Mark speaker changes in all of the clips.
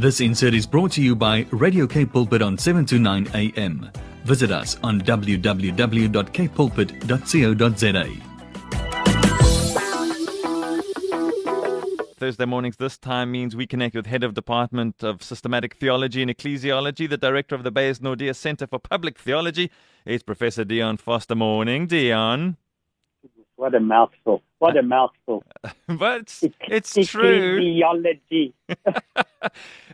Speaker 1: This insert is brought to you by Radio K Pulpit on 7 to 9 a.m. Visit us on www.kpulpit.co.za.
Speaker 2: Thursday mornings this time means we connect with Head of Department of Systematic Theology and Ecclesiology, the Director of the Beyers Naudé Center for Public Theology. It's Professor Dion Forster. Morning, Dion.
Speaker 3: What a mouthful. What a mouthful.
Speaker 2: but it's, it's, true.
Speaker 3: Ecclesiology.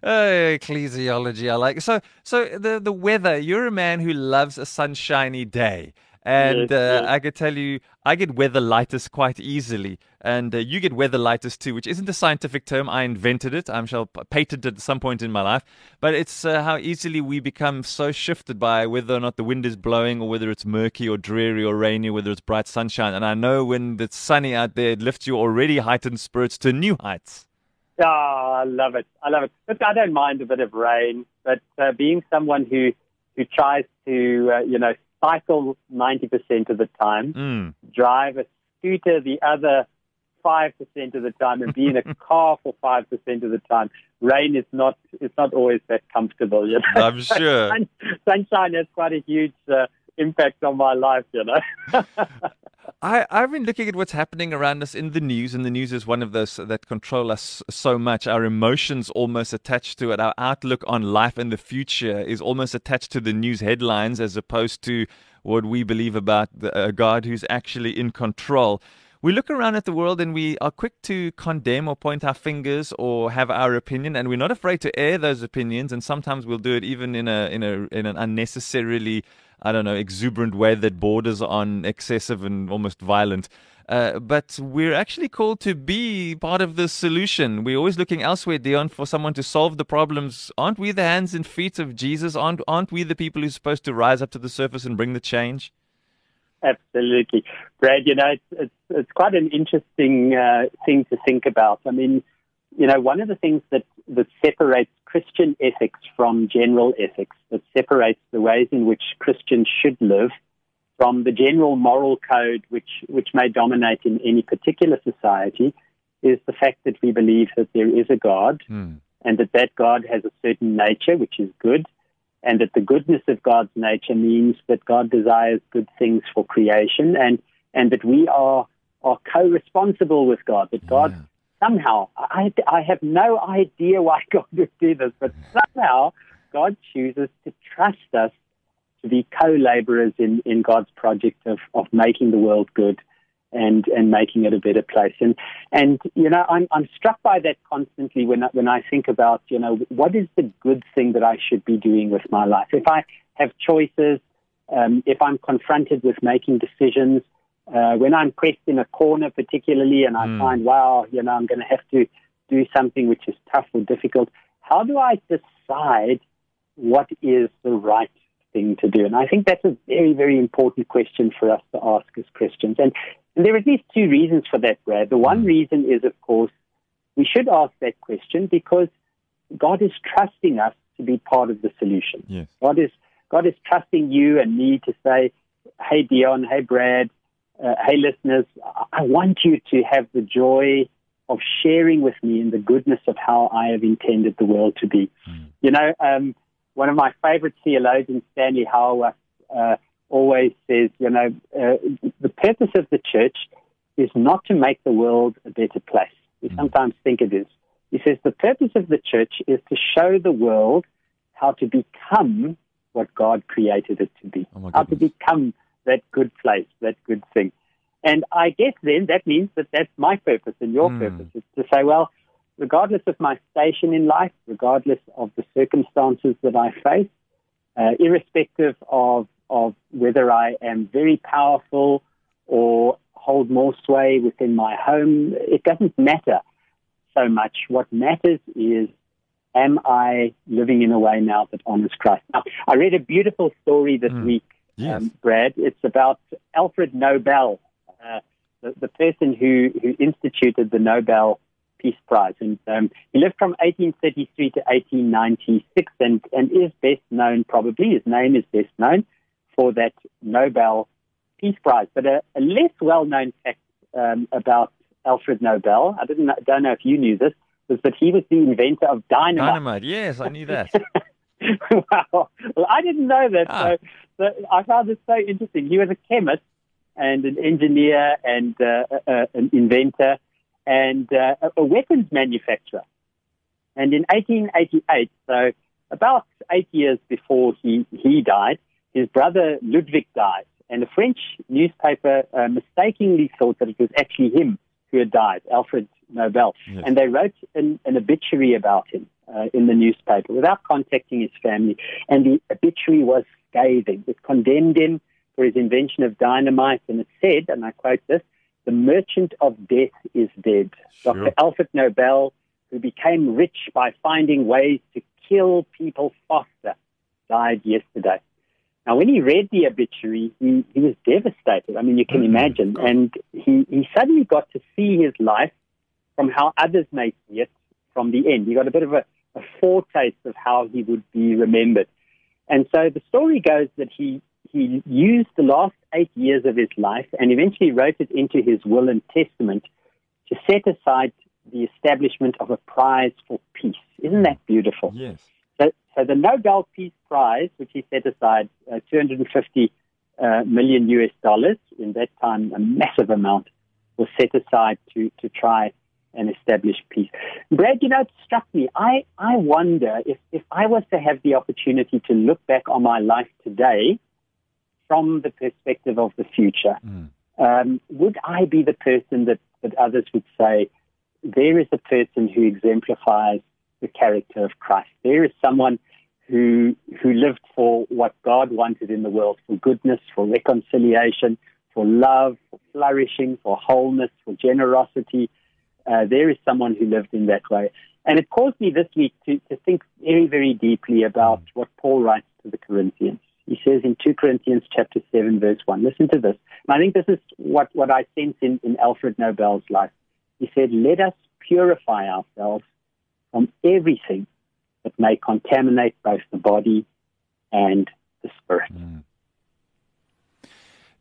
Speaker 2: oh, ecclesiology, I like. So, so the the weather. You're a man who loves a sunshiny day. And uh. I could tell you, I get weather weatherlitis quite easily, and uh, you get weather weatherlitis too, which isn't a scientific term. I invented it. I shall p- patent it at some point in my life. But it's uh, how easily we become so shifted by whether or not the wind is blowing, or whether it's murky or dreary or rainy, or whether it's bright sunshine. And I know when it's sunny out there, it lifts your already heightened spirits to new heights.
Speaker 3: Ah, I love it. I love it. Look, I don't mind a bit of rain, but uh, being someone who who tries to, uh, you know, cycle 90% of the time,
Speaker 2: Mm.
Speaker 3: drive a scooter the other 5% of the time, and be in a car for 5% of the time, rain is not, it's not always that comfortable, you know.
Speaker 2: I'm sure.
Speaker 3: Sunshine has quite a huge uh, impact on my life, you know.
Speaker 2: I, I've been looking at what's happening around us in the news, and the news is one of those that control us so much. Our emotions almost attached to it. Our outlook on life and the future is almost attached to the news headlines as opposed to what we believe about the, a God who's actually in control. We look around at the world and we are quick to condemn or point our fingers or have our opinion, and we're not afraid to air those opinions. And sometimes we'll do it even in a in a in an unnecessarily I don't know, exuberant way that borders on excessive and almost violent. Uh, but we're actually called to be part of the solution. We're always looking elsewhere, Dion, for someone to solve the problems. Aren't we the hands and feet of Jesus? Aren't, aren't we the people who're supposed to rise up to the surface and bring the change?
Speaker 3: Absolutely, Brad. You know, it's it's, it's quite an interesting uh, thing to think about. I mean, you know, one of the things that that separates Christian ethics from general ethics, that separates the ways in which Christians should live from the general moral code, which which may dominate in any particular society, is the fact that we believe that there is a God
Speaker 2: Hmm.
Speaker 3: and that that God has a certain nature which is good, and that the goodness of God's nature means that God desires good things for creation, and and that we are are co-responsible with God. That God
Speaker 2: Yeah.
Speaker 3: Somehow, I I have no idea why God would do this, but somehow God chooses to trust us to be co-laborers in in God's project of of making the world good and and making it a better place. And and you know, I'm I'm struck by that constantly when I, when I think about you know what is the good thing that I should be doing with my life. If I have choices, um, if I'm confronted with making decisions, uh, when I'm pressed in a corner, particularly, and I
Speaker 2: Mm.
Speaker 3: find wow, you know, I'm going to have to do something which is tough or difficult. How do I decide what is the right thing to do? And I think that's a very, very important question for us to ask as Christians. And, and there are at least two reasons for that, Brad. The one reason is, of course, we should ask that question because God is trusting us to be part of the solution.
Speaker 2: Yes.
Speaker 3: God is God is trusting you and me to say, "Hey Dion, hey Brad, uh, hey listeners, I- want you to have the joy of sharing with me in the goodness of how I have intended the world to be." You know, um, one of my favorite theologians, Stanley Hauerwas, uh, always says, you know, uh, the purpose of the church is not to make the world a better place. We sometimes think it is. He says the purpose of the church is to show the world how to become what God created it to be,
Speaker 2: Oh
Speaker 3: how to become that good place, that good thing. And I guess then that means that that's my purpose and your
Speaker 2: Hmm.
Speaker 3: purpose is to say, well, regardless of my station in life, regardless of the circumstances that I face, uh, irrespective of, of whether I am very powerful or hold more sway within my home, it doesn't matter so much. What matters is, am I living in a way now that honors Christ? Now, I read a beautiful story this
Speaker 2: Mm.
Speaker 3: week,
Speaker 2: Yes.
Speaker 3: um, Brad. It's about Alfred Nobel, uh, the, the person who, who instituted the Nobel Peace Prize. And um, he lived from 1833 to 1896 and, and is best known, probably, his name is best known for that Nobel Peace Prize. But a, a less well known fact um, about Alfred Nobel, I didn't, don't know if you knew this, was that he was the inventor of dynamite.
Speaker 2: Dynamite, yes, I knew that.
Speaker 3: wow. Well, I didn't know that.
Speaker 2: Ah.
Speaker 3: So, so I found this so interesting. He was a chemist and an engineer and uh, uh, an inventor and uh, a- a weapons manufacturer. And in 1888, so about eight years before he, he died, his brother Ludwig died. And a French newspaper uh, mistakenly thought that it was actually him who had died, Alfred Nobel.
Speaker 2: Yes.
Speaker 3: And they wrote an, an obituary about him uh, in the newspaper without contacting his family. And the obituary was scathing. It condemned him for his invention of dynamite. And it said, and I quote this, the merchant of death is dead.
Speaker 2: Sure.
Speaker 3: Dr. Alfred Nobel, who became rich by finding ways to kill people faster, died yesterday. Now, when he read the obituary, he, he was devastated. I mean, you can
Speaker 2: Mm,
Speaker 3: imagine. And he, he suddenly got to see his life from how others may see it from the end. He got a bit of a, a foretaste of how he would be remembered. And so the story goes that he, he used the last eight years of his life and eventually wrote it into his will and testament to set aside the establishment of a prize for peace. Isn't that beautiful?
Speaker 2: yes.
Speaker 3: So, so the Nobel Peace Prize, which he set aside uh, 250 uh, million US dollars, in that time a massive amount, was set aside to, to try and establish peace. Brad, you know, it struck me. I, I wonder if, if I was to have the opportunity to look back on my life today from the perspective of the future,
Speaker 2: Mm.
Speaker 3: um, would I be the person that, that others would say, there is a person who exemplifies the character of Christ? There is someone who, who lived for what God wanted in the world, for goodness, for reconciliation, for love, for flourishing, for wholeness, for generosity. Uh, there is someone who lived in that way. And it caused me this week to, to think very, very deeply about what Paul writes to the Corinthians. He says in 2 Corinthians chapter 7, verse 1, listen to this. And I think this is what, what I sense in, in Alfred Nobel's life. He said, let us purify ourselves from everything that may contaminate both the body and the spirit.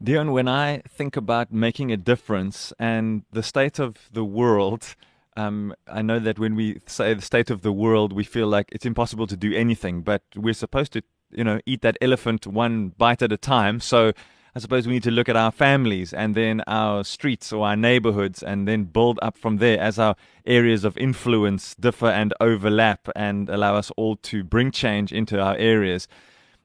Speaker 2: Dion, when I think about making a difference and the state of the world, um, I know that when we say the state of the world, we feel like it's impossible to do anything, but we're supposed to, you know, eat that elephant one bite at a time. So I suppose we need to look at our families and then our streets or our neighborhoods and then build up from there as our areas of influence differ and overlap and allow us all to bring change into our areas.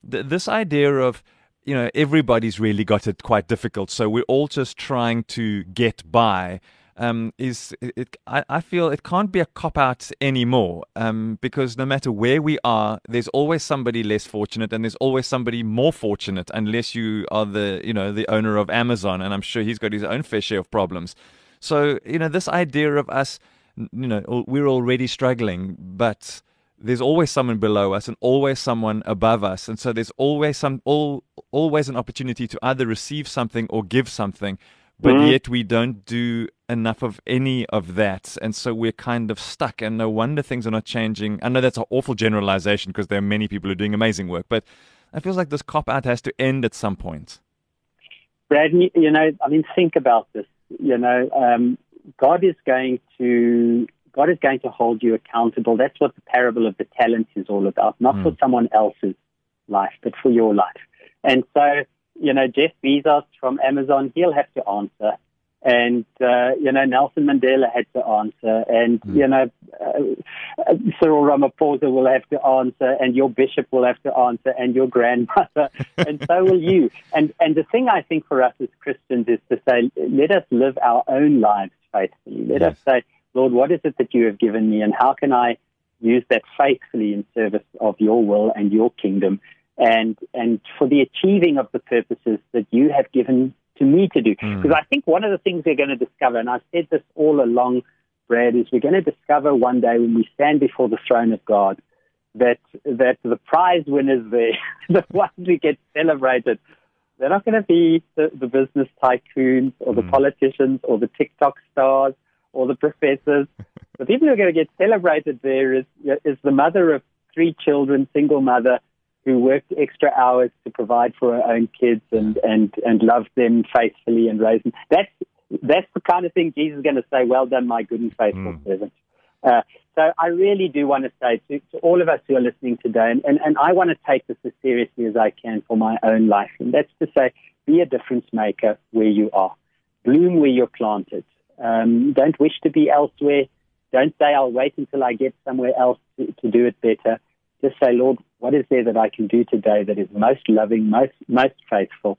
Speaker 2: Th- this idea of you know everybody's really got it quite difficult so we're all just trying to get by um, is it, it, I, I feel it can't be a cop out anymore um, because no matter where we are there's always somebody less fortunate and there's always somebody more fortunate unless you are the you know the owner of Amazon and I'm sure he's got his own fair share of problems so you know this idea of us you know we're already struggling but there's always someone below us and always someone above us and so there's always some all always an opportunity to either receive something or give something but
Speaker 3: Mhm.
Speaker 2: yet we don't do enough of any of that and so we're kind of stuck and no wonder things are not changing i know that's an awful generalization because there are many people who are doing amazing work but it feels like this cop out has to end at some point
Speaker 3: Brad, you know, I mean, think about this. You know, um, God is going to God is going to hold you accountable. That's what the parable of the talents is all about, not for someone else's life, but for your life. And so, you know, Jeff Bezos from Amazon, he'll have to answer. And, uh, you know, Nelson Mandela had to answer. And, you know, uh, Cyril Ramaphosa will have to answer. And your bishop will have to answer. And your grandmother. and so will you. And, and the thing I think for us as Christians is to say, let us live our own lives faithfully. Let us say, Lord, what is it that you have given me? And how can I use that faithfully in service of your will and your kingdom? And, and for the achieving of the purposes that you have given to me to do. Hmm. Because I think one of the things we're going to discover, and I've said this all along, Brad, is we're going to discover one day when we stand before the throne of God that that the prize winners there, the ones who get celebrated, they're not going to be the, the business tycoons or the hmm. politicians or the TikTok stars or the professors. the people who are going to get celebrated there is is the mother of three children, single mother, who worked extra hours to provide for her own kids and, and, and loved them faithfully and raised them. That's, that's the kind of thing Jesus is going to say, well done, my good and faithful servant. Uh, so I really do want to say to, to all of us who are listening today, and, and, and I want to take this as seriously as I can for my own life, and that's to say, be a difference maker where you are. Bloom where you're planted. Um, don't wish to be elsewhere. Don't say, I'll wait until I get somewhere else to, to do it better. Just say, Lord, what is there that I can do today that is most loving, most, most faithful,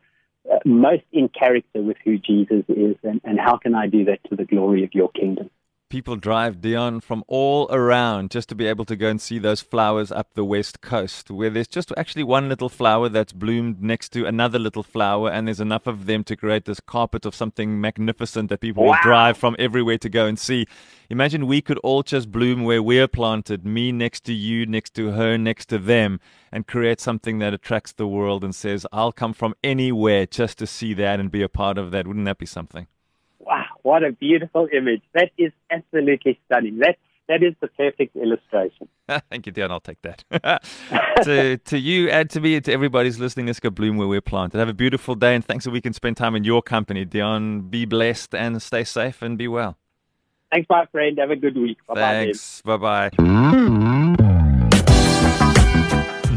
Speaker 3: uh, most in character with who Jesus is, and, and how can I do that to the glory of your kingdom?
Speaker 2: People drive Dion from all around just to be able to go and see those flowers up the west coast, where there's just actually one little flower that's bloomed next to another little flower, and there's enough of them to create this carpet of something magnificent that people wow. will drive from everywhere to go and see. Imagine we could all just bloom where we're planted, me next to you, next to her, next to them, and create something that attracts the world and says, I'll come from anywhere just to see that and be a part of that. Wouldn't that be something?
Speaker 3: Wow, what a beautiful image. That is absolutely stunning. That that is the perfect illustration.
Speaker 2: Thank you, Dion. I'll take that. to, to you and to me and to everybody's listening, let's go bloom where we're planted. Have a beautiful day and thanks that we can spend time in your company. Dion, be blessed and stay safe and be well.
Speaker 3: Thanks, my friend. Have a good week.
Speaker 2: Bye-bye. Thanks. Bye-bye. Mm-hmm.